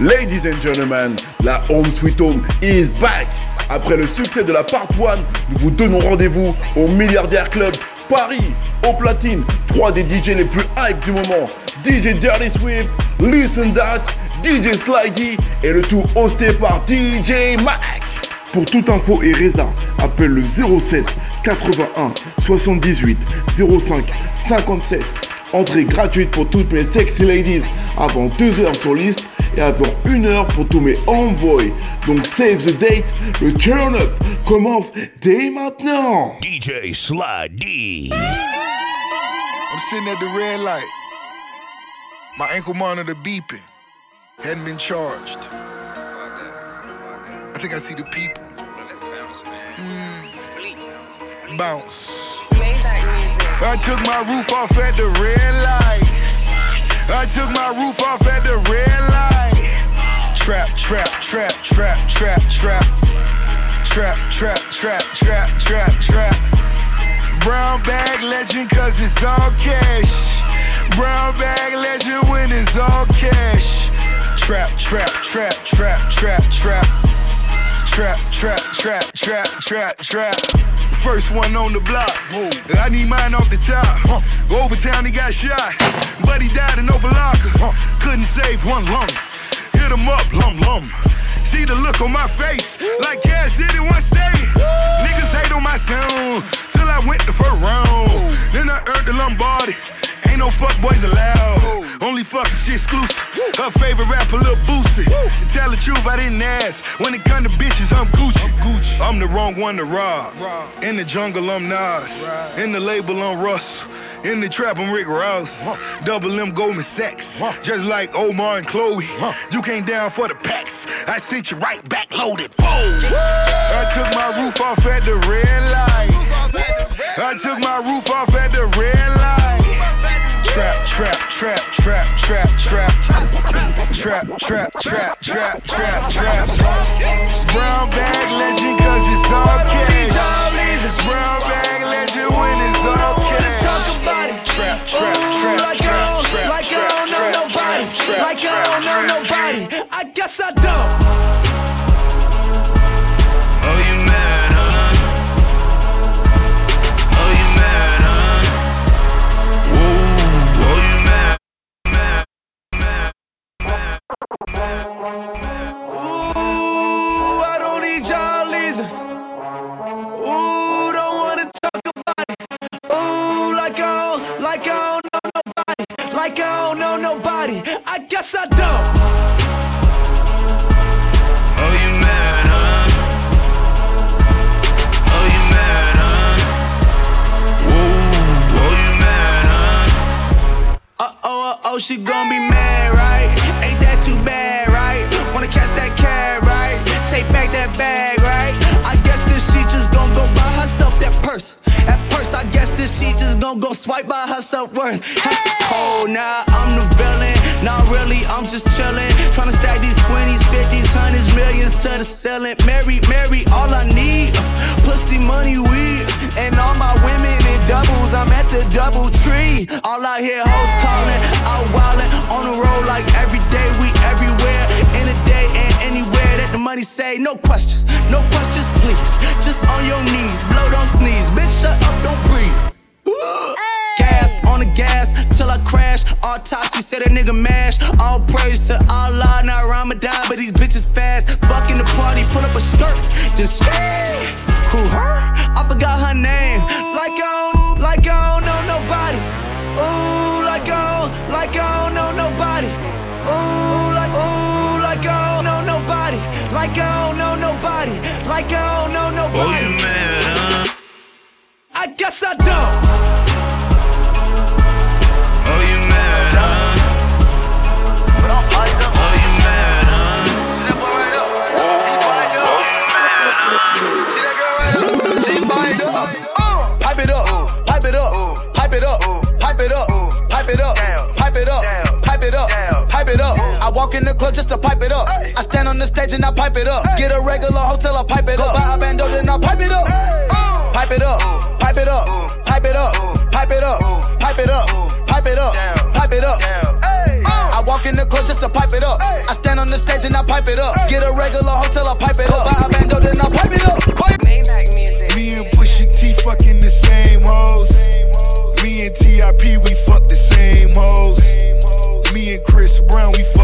Ladies and gentlemen, la Home Sweet Home is back. Après le succès de la Part 1, nous vous donnons rendez-vous au Milliardaire Club Paris, au platine, trois des DJ les plus hype du moment. DJ Dirty Swift, Listen That, DJ Slidey et le tout hosté par DJ Mac. Pour toute info et résa, appelle le 07 81 78 05 57. Entrée gratuite pour toutes mes sexy ladies avant 2 heures sur liste et avant 1 heure pour tous mes homeboys. Donc save the date, le turn up commence dès maintenant. DJ Sly'D. I'm sitting at the red light. My ankle monitor beeping. Hadn't been charged. I think I see the people. Mm. Bounce. I took my roof off at the red light. I took my roof off at the red light. Trap, trap, trap, trap, trap, trap. Trap, trap, trap, trap, trap, trap. Brown bag legend, cause it's all cash. Brown bag legend when it's all cash. Trap, trap, trap, trap, trap, trap. Trap, trap, trap, trap, trap, trap. First one on the block. I need mine off the top. Go over town, he got shot. But he died in Opa-locka. Couldn't save one lung. Hit him up, lum lum. See the look on my face, like Cash did it one state. Niggas hate on my sound, till I went the first round. Then I earned the Lombardi. No fuck boys allowed. Only fucking shit exclusive. Her favorite rapper, Lil Boosie. To tell the truth, I didn't ask. When it come to bitches, I'm Gucci. I'm, Gucci. I'm the wrong one to rob. In the jungle, I'm Nas. In the label, I'm Russ. In the trap, I'm Rick Ross. Double M Goldman Sachs. Just like Omar and Chloe. You came down for the packs. I sent you right back loaded. Boom. I took my roof off at the red light. I took my roof off at the red trap, trap, trap, trap, trap. Trap, trap, trap, trap, trap, trap. Brown bag legend, cause it's all cash. Guess I don't. Oh, you mad, huh? Oh, you mad, huh? Whoa, oh, you mad, huh? Uh oh, uh oh, she gon' be mad, right? Ain't that too bad, right? Wanna catch that cab, right? Take back that bag, right? I guess this she just gon' go buy herself that purse. That purse, I guess this she just gon' go swipe by herself worth. That's cold, now villain. Not really, I'm just chillin'. Tryna stack these 20s, 50s, hundreds, millions to the ceiling. Mary, Mary, all I need. Pussy, money, weed. And all my women in doubles, I'm at the double tree. All I hear hoes calling, out wildin'. On the road like every day, we everywhere. In a day and anywhere that the money say. No questions, no questions, please. Just on your knees, blow, don't sneeze. Bitch, shut up, don't breathe. On the gas till I crash. Autopsy said a nigga mash. All praise to Allah, not Ramadan, but these bitches fast. Fucking the party, pull up a skirt, then skirt. Who her? I forgot her name. Like I don't, like I don't know nobody. Ooh, like I don't, like I don't know nobody. Ooh, like, ooh, like I don't know nobody. Like I don't know nobody. Like I don't know Oh, nobody. you mad, huh? I guess I don't. In the club just to pipe it up. I stand on the stage and I pipe it up. Get a regular hotel, I pipe it up. Buy a bando, then I pipe it up. Pipe it up, pipe it up, pipe it up, pipe it up, pipe it up, pipe it up, pipe it up. I walk in the club just to pipe it it up. I stand on the stage and I pipe it up. Get a regular hotel, I pipe it up. Buy a bando, then I pipe it up. Maybach music. Me and Pusha T fucking the same hoes. Me and TIP, we fuck the same hoes. Me and Chris Brown, we fuck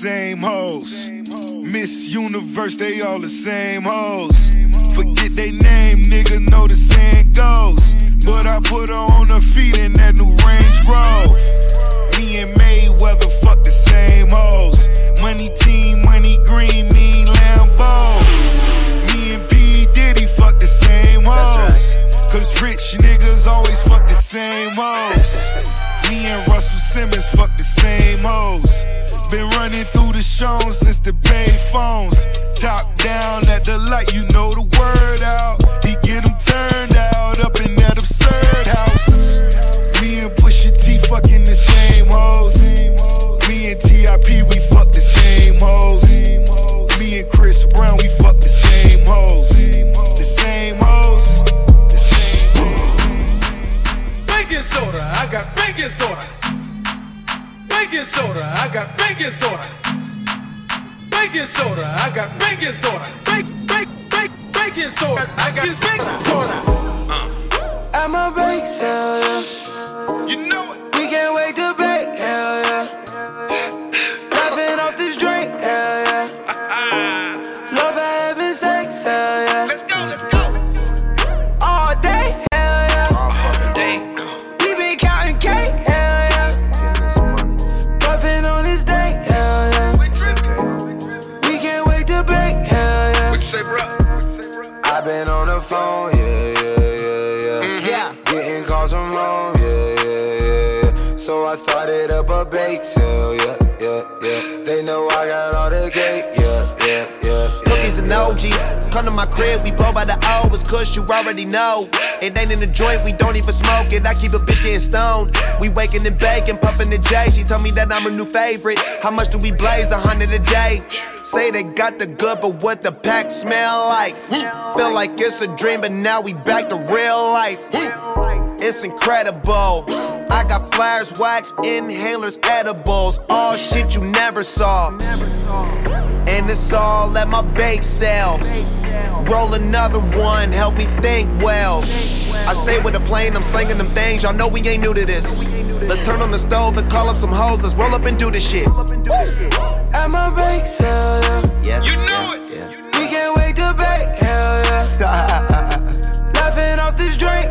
same hoes. Miss Universe, they all the same hoes. Forget they name, nigga, know the saying goes. But I put her on her feet in that new Range Rover. Me and Mayweather fuck the same hoes. Money team, money green, mean So I started up a bake sale, yeah, yeah, yeah. They know I got all the cake, yeah, yeah, yeah. Cookies and OG. Come to my crib, we blow by the. It's kush, you already know. It ain't in the joint, we don't even smoke it. I keep a bitch getting stoned. We waking and baking, puffing the J. She told me that I'm her new favorite. How much do we blaze? A hundred a day. Say they got the good, but what the pack smell like? Feel like it's a dream, but now we back to real life. It's incredible. I got flares, wax, inhalers, edibles. All shit you never saw. And it's all at my bake sale. Roll another one, help me think well. I stay with the plane, I'm slinging them things. Y'all know we ain't new to this. Let's turn on the stove and call up some hoes. Let's roll up and do this shit. At my bake sale, yeah. Yeah. You know it. We can't wait to bake, hell yeah. Laughing off this drink,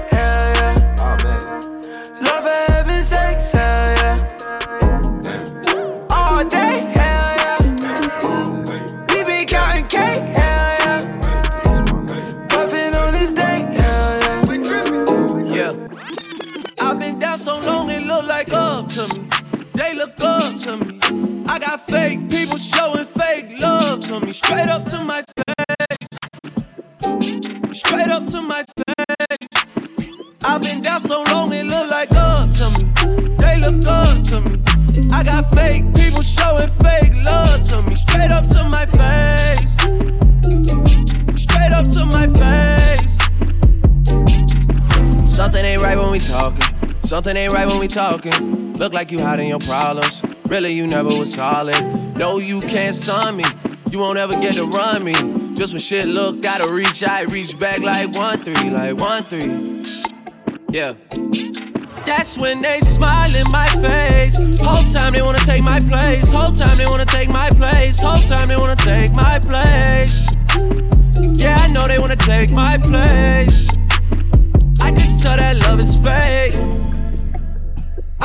talking. Look like you hiding your problems. Really, you never was solid. No, you can't sign me. You won't ever get to run me. Just when shit look, gotta reach, I reach back like one three, like one three. Yeah. That's when they smile in my face. Whole time they wanna take my place. Whole time they wanna take my place. Whole time they wanna take my place. Yeah, I know they wanna take my place. I can tell that love is fake.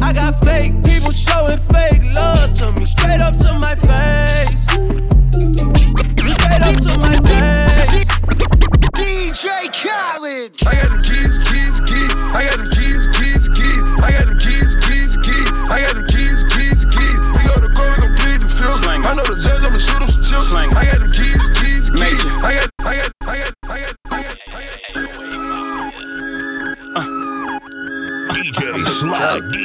I got fake people showing fake love to me, straight up to my face. Straight up to my face. DJ Khaled. I got them keys, keys, keys. I got them keys, keys, keys. I got them keys, keys, keys. I got them keys, keys, keys. We go to court, we gon' plead the fifth. I know the judge, I'ma shoot him some chips. I got them keys, keys, keys. I got, I got, I got, I got, I got, I got. DJ Sly D.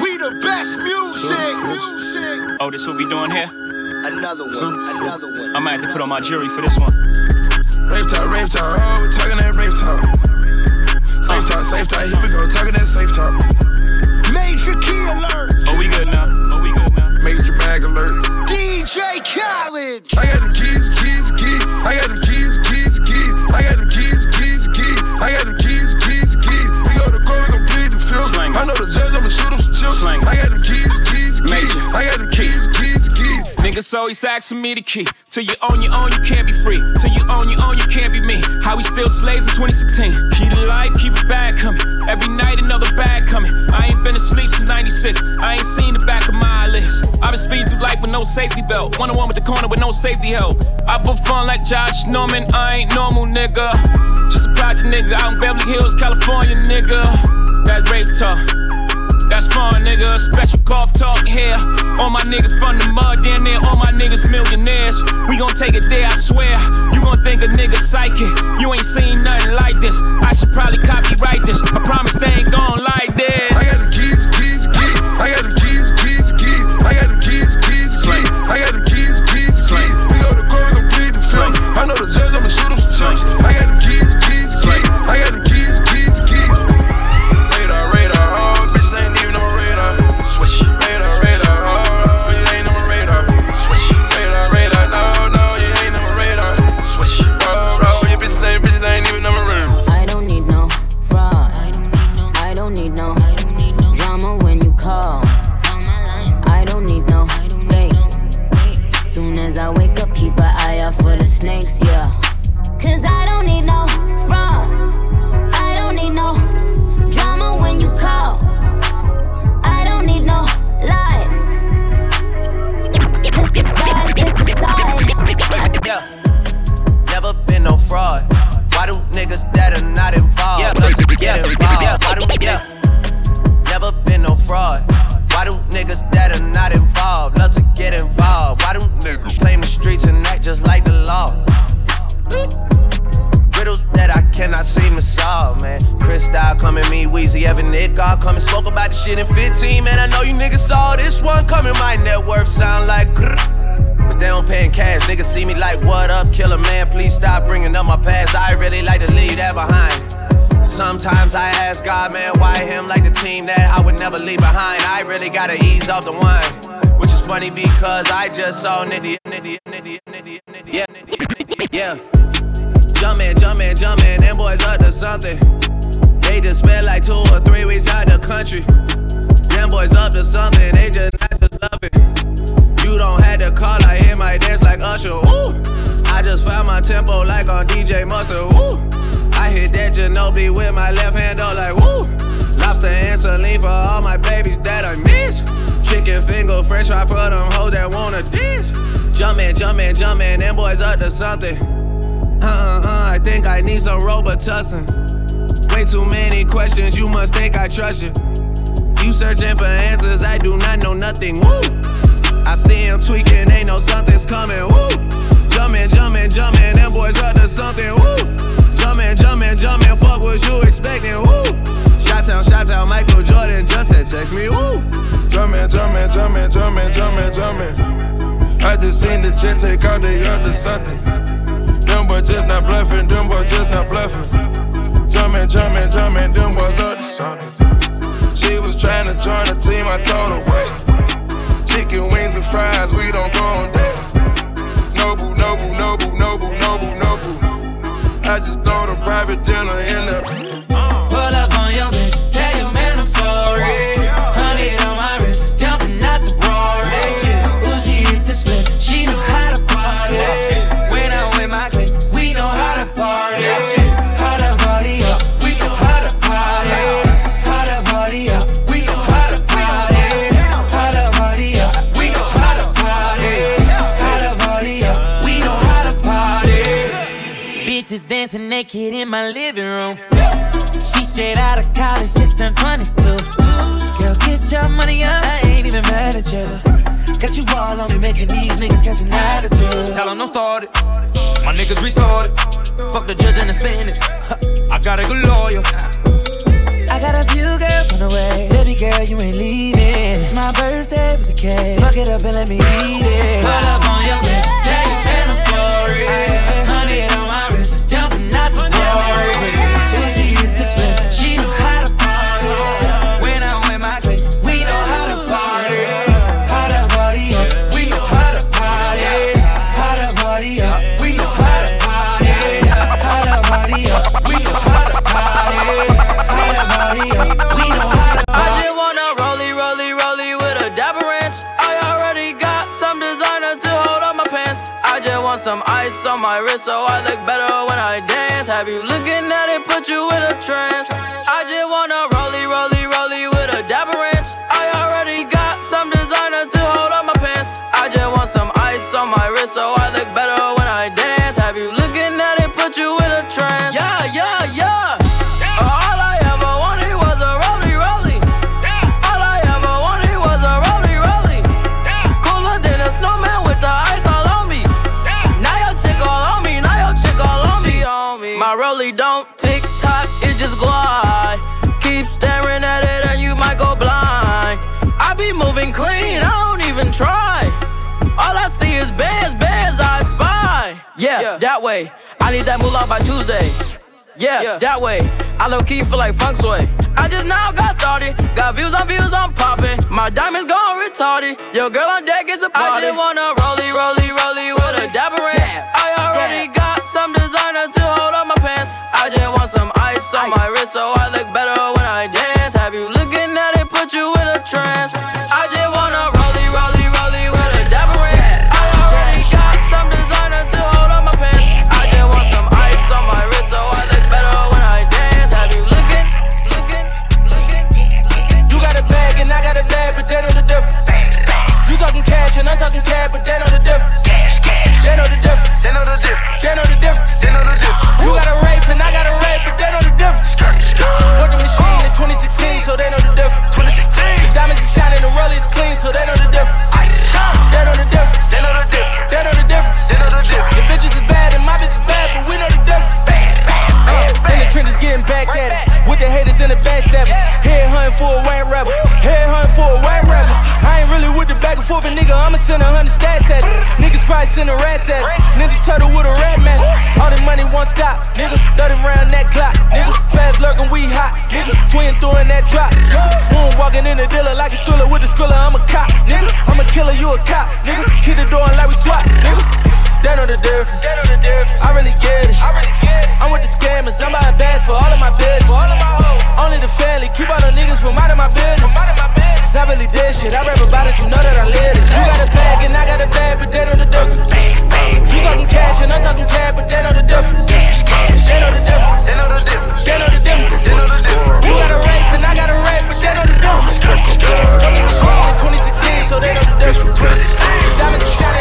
We the best music. Music. Oh, this what we doing here? Another one. Another one. I might have to put on my jury for this one. Rave talk, rave talk, oh, talking that rave talk. Safe uh. talk, safe talk, here we go, talking that safe talk. Major key alert. Oh, we good now. Oh, we good now. Major bag alert. DJ Khaled. I got them keys, keys, keys. I got them keys, keys, keys. I got them keys, keys, keys. I got them I'ma shoot him some chips. I got them keys, keys, keys. I got them keys, keys, keys. Niggas always asking me the key. Till you own your own, you can't be free. Till you own your own, you can't be me. How we still slaves in 2016. Keep the light, keep it bad coming. Every night another bag coming. I ain't been asleep since 96. I ain't seen the back of my eyelids. i been speeding through life with no safety belt. One on one with the corner with no safety help. I put fun like Josh Norman. I ain't normal, nigga. Just a project nigga out in Beverly Hills, California, nigga. That rape talk. That's fun, nigga. Special cough talk here. All my niggas from the mud, damn near all my niggas millionaires. We gon' take it there, I swear. You gon' think a nigga psychic. You ain't seen nothing like this. I should probably copyright this. I promise they ain't gon' like this. Evan, Nick, all coming. Spoke about the shit in 15, man. I know you niggas saw this one coming. My net worth sound like grrr. But they don't pay in cash. Niggas see me like, what up, killer man? Please stop bringing up my past. I really like to leave that behind. Sometimes I ask God, man, why him like the team that I would never leave behind? I really gotta ease off the wine. Which is funny because I just saw Nitty, Nitty, Nitty, Nitty, Nitty, yeah, Nitty, Nitty, yeah. Jumpin', jumpin', jumpin', them boys up to something. They just spent like two or three weeks out the country. Them boys up to something, they just not just love it. You don't have to call, I hear my dance like Usher. Ooh, I just found my tempo like on DJ Mustard. Ooh, I hit that Ginobili with my left hand, though, like woo. Lobster and saline for all my babies that I miss. Chicken finger, fresh fry for them hoes that wanna dance. Jumpin', jumpin', jumpin', them boys up to something. Uh uh think I need some Robitussin. Way too many questions, you must think I trust you. You searching for answers, I do not know nothing. Woo! I see him tweaking, ain't no something's coming. Woo! Jumpin', jumpin', jumpin', them boys up to something. Woo! Jumpin', jumpin', jumpin', fuck what you expecting. Woo! Shot town, shot town, Michael Jordan just said text me. Woo! Jumpin', jumpin', jumpin', jumpin', jumpin', jumpin'. I just seen the jet take out the other something. Them boys just not bluffing, them boys just not bluffing. Jumpin', jumpin', jumpin', them boys up to something. She was trying to join the team, I told her wait. Chicken wings and fries, we don't go on dates. Noble, noble, noble, noble, noble, noble. I just throw the private dinner in the. In my living room. She straight out of college, just turned 22. Girl, get your money up, I ain't even mad at you. Got you all on me, making these niggas catch an attitude. Tell 'em don't start it. My niggas retarded. Fuck the judge and the sentence. I got a good lawyer. I got a few girls on the way. Baby girl, you ain't leaving. It's my birthday with the cake. Fuck it up and let me eat it. Pull up on your you man I'm sorry. Out some ice on my wrist so I look better when I dance. Have you looking at it, put you in a trance? I just wanna clean, I don't even try. All I see is bears, bears I spy. Yeah, that way. I need that moolah by Tuesday. Yeah, that way. I low key feel like funk sway. I just now got started. Got views on views, I'm popping. My diamonds gone retarded. Your girl on deck is a party. I just wanna rollie, rollie, rollie with a dapper ranch. I already got some designer to hold on my pants. I just want some ice on my wrist so I look better when I dance. Have you looking at it, put you in a trance? Turtle with a rat mask. All the money won't stop, nigga. 30 round that clock, nigga. Fast lurking, we hot, nigga. Swing through in that drop. Moon walking in the dealer like a stroller with a stroller. I'm a cop, nigga. I'm a killer, you a cop, nigga. Hit the door and like we swap, nigga. They know the difference. They know the difference. I really get it. I really get it. I'm with the scammers. I'm buying bags for all of my business. For all of my hoes. Only the family. Keep all the niggas from out of my business. From out of my I really did shit. I rap about it. You know that I live it. You got a bag and I got a bag, but they know the difference. You talking cash and I'm talking cash, but they know the difference. They know the difference. They know the difference. They know the difference. They know the difference. You got a rape and I got a rape, but they know the difference. Put the machine in 2016, so they know the difference. 2016. The diamonds are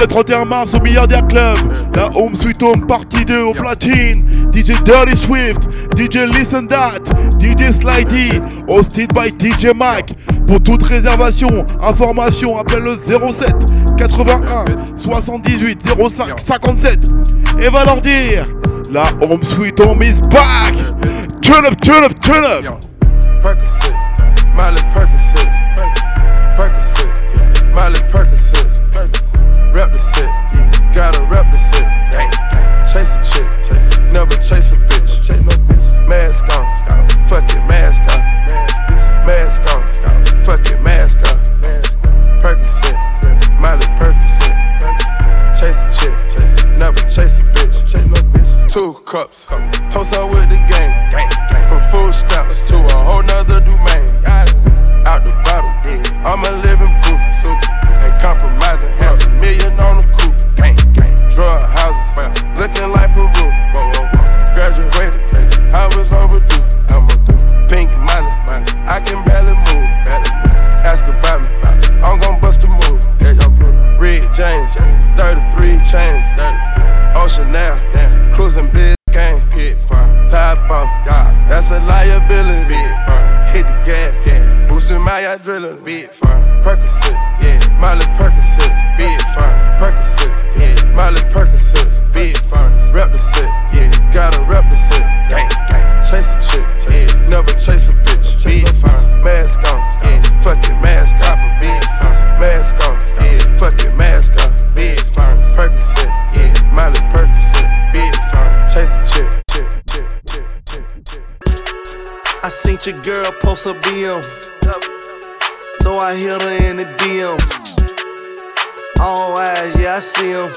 le 31 mars au Milliardaire Club, la Home Sweet Home Partie 2 au platine, DJ Dirty Swift, DJ Listen That, DJ Slidey, hosted by DJ Mac. Pour toute réservation, information, appelle le 07 81 78 05 57 et va leur dire la Home Sweet Home is back. Turn up, turn up, turn up. Post. So I hit her in the DM. All eyes, yeah, I see him.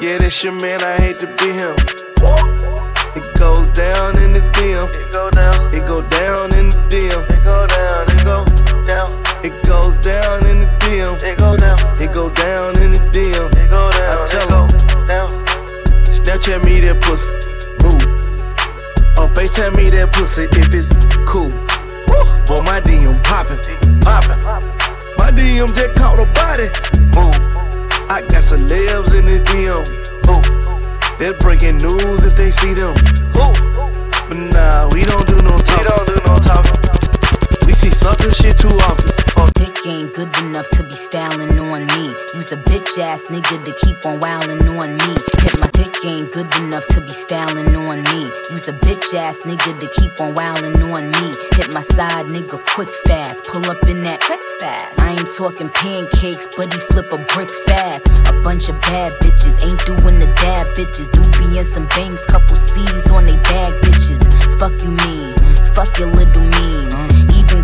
Yeah, that's your man, I hate to be him. It goes down in the DM. It go down. It go down in the DM. It go down. It go down. It goes down in the DM. It go down. It go down in the DM. It go down. I tell it down. Snapchat me that pussy. Move. Or FaceTime me that pussy if it's cool. Boy, my DM poppin', poppin'. My DM just caught a body. Move. I got celebs in the DM. Ooh. They're breaking news if they see them. Ooh. But nah, we don't do no talking. We don't do no talking. We see sucker shit too often. Dick ain't good enough to be styling on me. Use a bitch ass nigga to keep on wildin' on me. Hit my dick ain't good enough to be styling on me. Use a bitch ass nigga to keep on wildin' on me. Hit my side nigga quick fast. Pull up in that quick fast. I ain't talking pancakes, but he flip a brick fast. A bunch of bad bitches ain't doing the dab bitches. Do be in some bangs, couple C's on they bag bitches. Fuck you mean, fuck your little memes.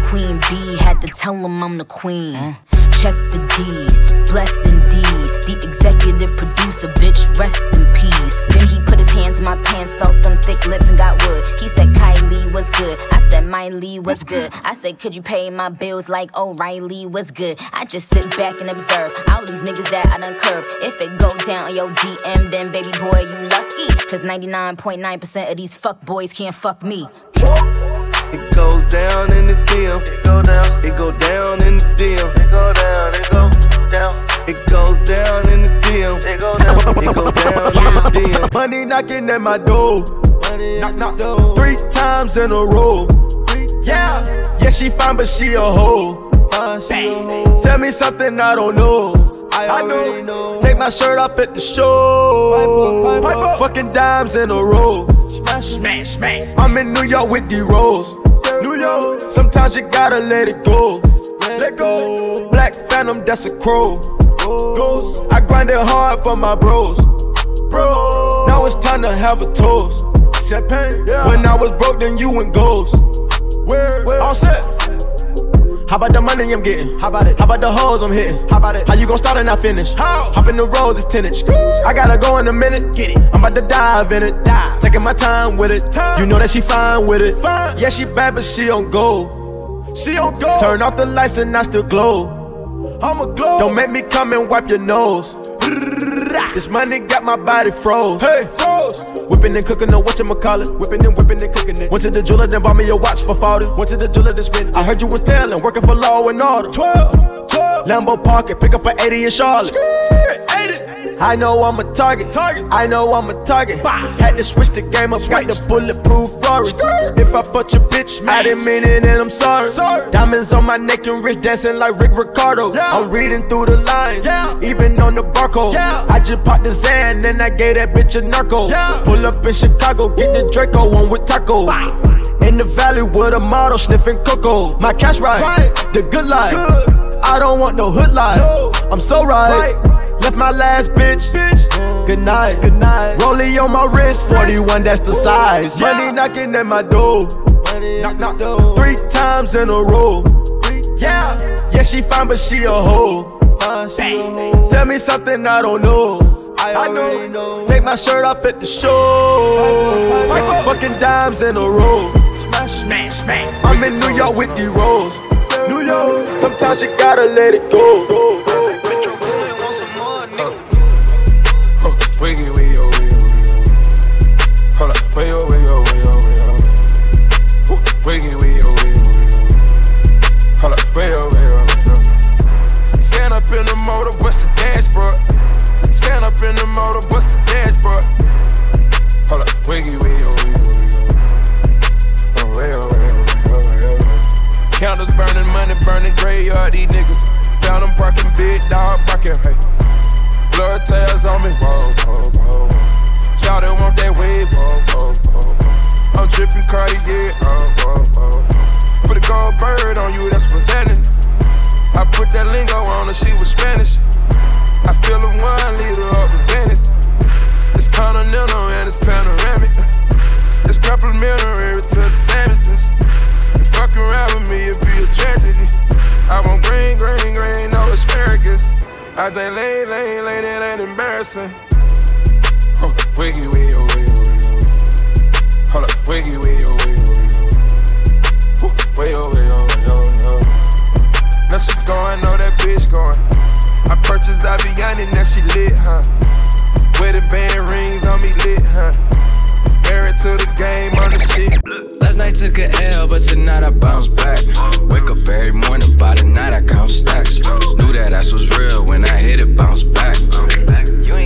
Queen B had to tell him I'm the queen. Check the deed, blessed indeed. The executive producer, bitch, rest in peace. Then he put his hands in my pants, felt them thick lips and got wood. He said, Kylie was good. I said, Miley was good. I said, could you pay my bills like O'Reilly was good? I just sit back and observe all these niggas that I done curved. If it go down on your DM, then baby boy, you lucky. Cause 99.9% of these fuck boys can't fuck me. Down in the DM. It go down. It go down in the DM. It go down. It go down. It goes down in the DM. It go down. It go down in the DM. Money knocking at my door. Knock, knock, three times in a row. Yeah, yeah, she fine, but she a hoe. Tell me something I don't know. I, know. Take my shirt off at the show. Fucking dimes in a row. Smash, smash. I'm in New York with the rolls. York. Sometimes you gotta let it go. Let go. Black Phantom, that's a crow. Ghost. I grinded hard for my bros. Bro. Now it's time to have a toast. Champagne. Yeah. When I was broke, then you went ghost. Where? Where? All set. How about the money I'm getting? How about it? How about the hoes I'm hitting? How about it? How you gon' start and not finish? How? Hop in the roads, it's. I gotta go in a minute. Get it. I'm about to dive in it. Dive. Taking my time with it. Time. You know that she fine with it. Fine. Yeah, she bad, but she on go. She on go. Turn off the lights and I still glow. I'm a glow. Don't make me come and wipe your nose. This money got my body froze. Hey, froze. Whipping and cooking, no whatchamacallit. Whipping and whipping and cooking it. Went to the jeweler, then bought me a watch for 40. Went to the jeweler, then spent. I heard you was tailing, working for law and order. 12, 12. Lambo parking, pick up an 80 in Charlotte. I know I'm a target. target. I know I'm a target. Had to switch the game up, got the bulletproof Rory. If I fuck your bitch, I didn't mean it and I'm sorry. Diamonds on my neck and wrist dancing like Rick Ricardo. I'm reading through the lines, even on the barcode. I just popped the Zan and I gave that bitch a narco. Pull up in Chicago, get the Draco on with taco. In the valley with a model sniffing cocoa. My cash right, the good life. I don't want no hood life. I'm so right. Left my last bitch. bitch. Good night. Good night. Rollie on my wrist. 41, that's the size. Money knocking at my door. Knock, knock. Three times in a row. Yeah. Yeah, she fine, but she a hoe. Tell me something I don't know. I know. Take my shirt off at the show. Fucking dimes in a row. Smash, smash. I'm in New York with the rolls. New York. Sometimes you gotta let it go. Uh, uh, wiggy, wiggy, oh, wiggy, wiggy, wiggy, oh, wiggy. Candles burning, money burning, graveyard, these niggas. Found them parking, big dog barking, hey. Blood tails on me, whoa, whoa, whoa. Shout it, want that wave, whoa, whoa, whoa. I'm tripping Cartier, oh, whoa, whoa. Put a gold bird on you, that's presenting. I put that lingo on her, she was Spanish. I fill a one liter up with Venice. Continental and it's panoramic. It's complimentary to the sandwiches. You fuck around with me, it'd be a tragedy. I want green, green, green, no asparagus. I think lane, lane, lane, it ain't embarrassing. Huh, wiggy, wiggy, oh, wiggy, wiggy. Hold up, wiggy, wiggy, oh, wiggy, wiggy. Way, oh, way, oh, way, oh, oh. Now she going, know that bitch going. I purchased Aviani, now she lit, huh? Wedding band rings on me lit, huh? Married to the game on the shit. Last night took a L, but tonight I bounce back. Wake up every morning, by the night I count stacks. Knew that ass was real when I hit it, bounce back. You ain't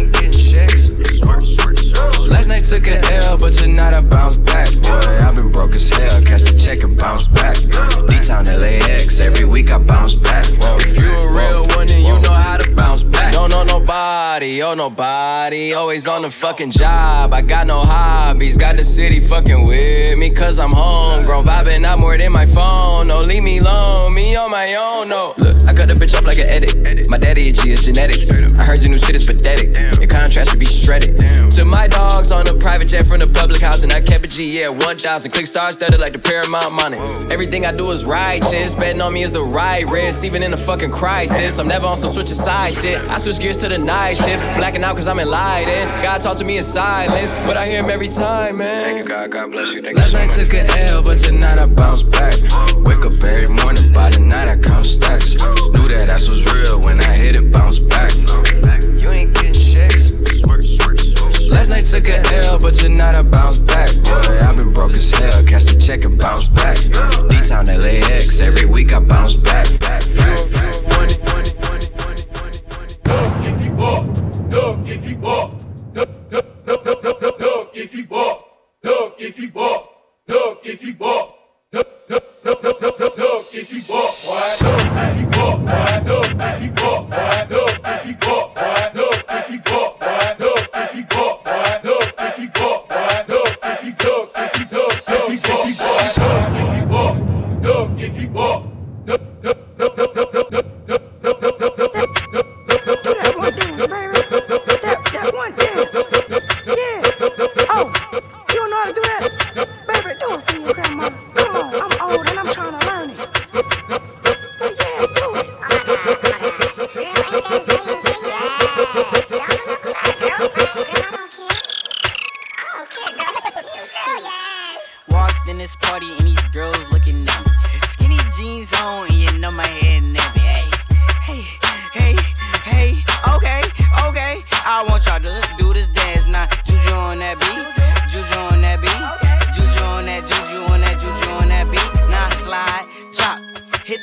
nobody. Always on the fucking job. I got no hobbies. Got the city fucking with me, cause I'm homegrown. Vibing out more than my phone. No, leave me alone, me on my own. No, look, cut the bitch off like an edit. My daddy a G, it's genetics. I heard your new shit is pathetic. Your contrast should be shredded. To my dogs on a private jet from the public house, and I kept a G, yeah, 1,000. Click stars studded like the Paramount money. Everything I do is righteous. Betting on me is the right risk, even in a fucking crisis. I'm never on some switching side shit. I switch gears to the night shift. Blacking out cause I'm enlightened. God talk to me in silence, but I hear him every time, man. Thank you, God. God bless you. Last night took a L, but tonight I bounce back. Wake up every morning, by the night I count stacks. Knew that ass was real when I hit it, bounce back. You ain't getting checks. Last night took a L, but tonight I bounce back. Boy, I've been broke as hell. Catch the check and bounce back. D Town LAX, every week I bounce back. back, back,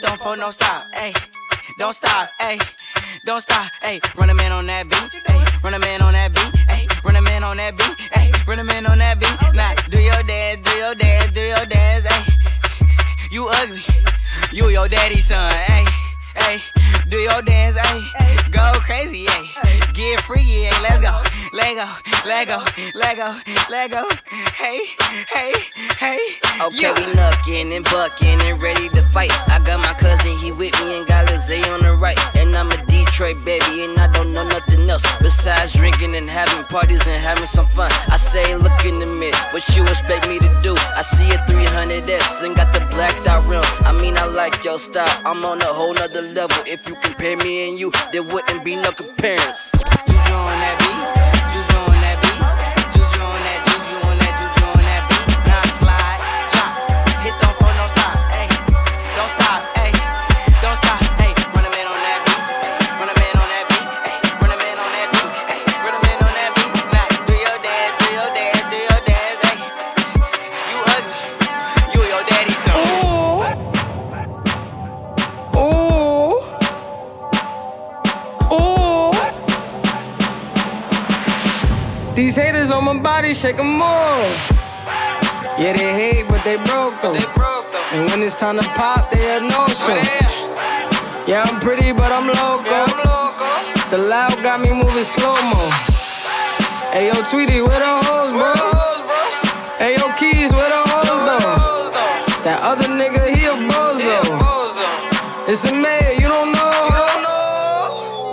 them for no stop. Hey, don't don't stop, ayy. Don't stop, ayy. Run a man on that beat, ayy. Run a man on that beat, ayy. Run a man on that beat, ayy. Run a man on that beat. Now, do your dance, do your dance, do your dance, ayy. You ugly, you your daddy's son, ayy. Hey, do your dance, hey, go crazy, hey, get freaky, hey, let's go, let go, let go, let go, let go, hey, hey, hey. Okay, yeah. we knuckin' and buckin' and ready to fight. I got my cousin, he with me and got Lizzie on the right. And I'm a Detroit baby, and I don't know nothing else besides drinking and having parties and having some fun. I say, look in the mirror, what you expect me to do? I see a 300S and got the blacked out rim. I mean, I like your style, I'm on a whole nother level. If you compare me and you, there wouldn't be no comparison. Juju on that beat, juju on body, shake 'em off. Yeah, they hate, but they broke though. And when it's time to pop, they have no show. Yeah, I'm pretty, but I'm loco. The loud got me moving slow mo. Hey, yo, Tweety, where the hoes, bro? Hey, yo, Keys, where the hoes, though? That other nigga, he a bozo. It's a mayor, you don't know.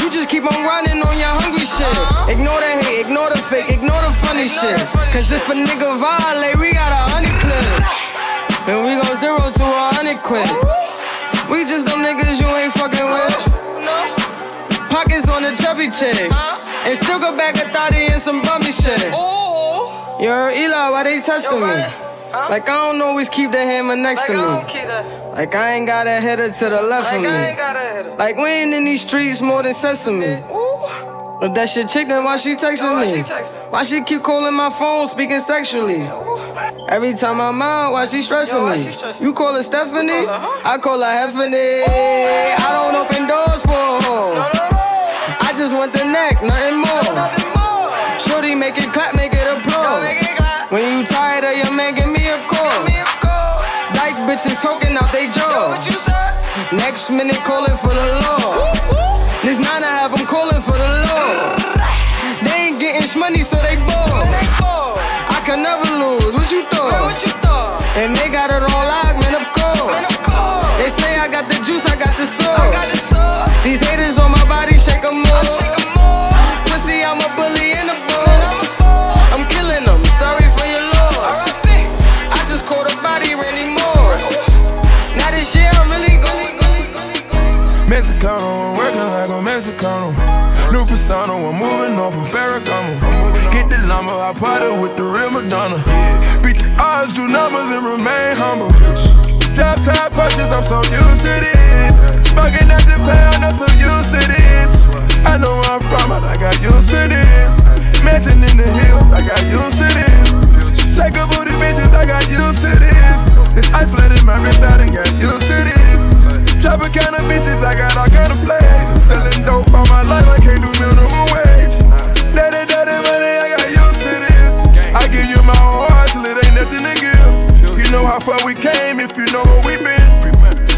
You just keep on running on your hungry shit. Ignore the hate, ignore the fake, ignore the funny shit. Cause if a nigga violate, we got a hundred clips. And we go zero to a hundred quid. We just them niggas you ain't fucking with. Pockets on the chubby chick. And still go back a thotty and some bummy shit. Yo, Eli, why they testing me? Like I don't always keep the hammer next to me. Like I ain't got a header to the left of me. Like we ain't in these streets more than sesame. If that shit chick, then why she texting me? Why she keep calling my phone, speaking sexually? Every time I'm out, why she stressing me? You call her Stephanie? I call her Heffany. I don't open doors for her. I just want the neck, nothing more. nothing more. Shorty, make it clap, Next minute calling for the law. This nine I have them calling for the law. They ain't getting money, so they bored. I can never lose. What you thought? And they got it on lock, man, of course. Madonna. Beat the odds, do numbers, and remain humble. Drop top Porsches, I'm so used to this. Bugging at the pound, I'm so used to this. I know where I'm from, but I got used to this. Mansion in the hills, I got used to this. Psycho booty bitches, I got used to this. Ice flood my wrist, I done got used to this. Chopper kind of bitches, I got all kind of flags. Selling dope all my life, I can't do minimum wage. I give you my heart till it ain't nothing to give. You know how far we came if you know where we been.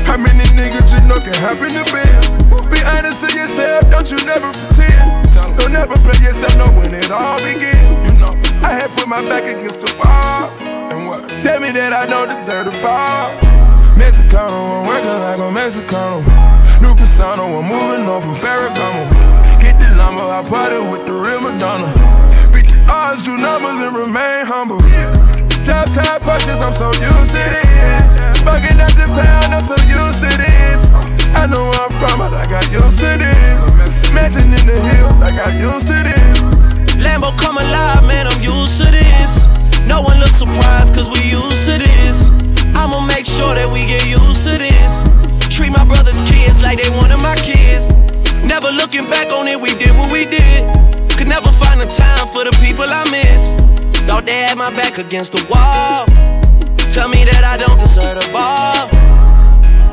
How many niggas you know can happen to biz? Be honest to yourself, don't you never pretend. Don't never play yourself, know when it all begin. You know, I had put my back against the wall. And what? Tell me that I don't deserve the ball. Mexicano, I'm working like a Mexicano. New persona, I'm moving on from Ferragamo. Get the llama, I party with the real Madonna. Odds, do numbers, and remain humble. Drop top Porsches, I'm so used to this. Bugging at the pound, I'm so used to this. I know where I'm from, but I got used to this. Mansion in the hills, I got used to this. Lambo come alive, man, I'm used to this. No one looks surprised, cause we used to this. I'ma make sure that we get used to this. Treat my brother's kids like they one of my kids. Never looking back on it, we did what we did. Could never find the time for the people I miss. Thought they had my back against the wall. Tell me that I don't deserve the ball.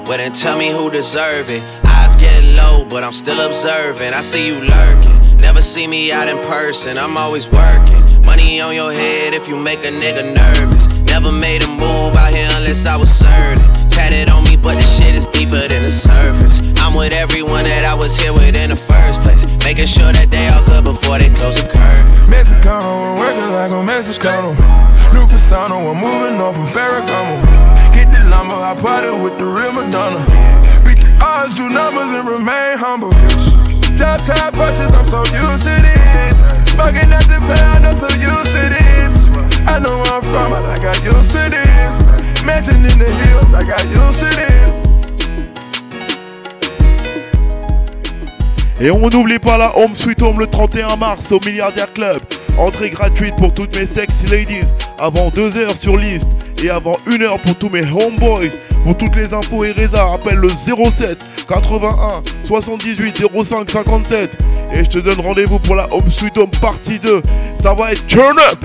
Well, then tell me who deserve it. Eyes get low, but I'm still observing. I see you lurking. Never see me out in person, I'm always working. Money on your head if you make a nigga nervous. Never made a move out here unless I was certain. Tatted on me, but the shit is deeper than the surface. I'm with everyone that I was here with in the first place. Making sure that they all good before they close the curtain. Mexicano, I'm working like a Mexicano. New persona, I'm moving off from Ferragamo. Get the llama, I party with the real Madonna. Beat the odds, do numbers, and remain humble. Downtown punches, I'm so used to this. Smoking at the pound, I'm so used to this. I know where I'm from, but I got used to this. Mansion in the hills, I got used to this. Et on n'oublie pas la Home Sweet Home le 31 mars au Milliardaire Club. Entrée gratuite pour toutes mes sexy ladies avant 2 heures sur liste et avant 1 heure pour tous mes homeboys. Pour toutes les infos et Reza, rappelle le 07 81 78 05 57. Et je te donne rendez-vous pour la Home Sweet Home partie 2. Ça va être turn up!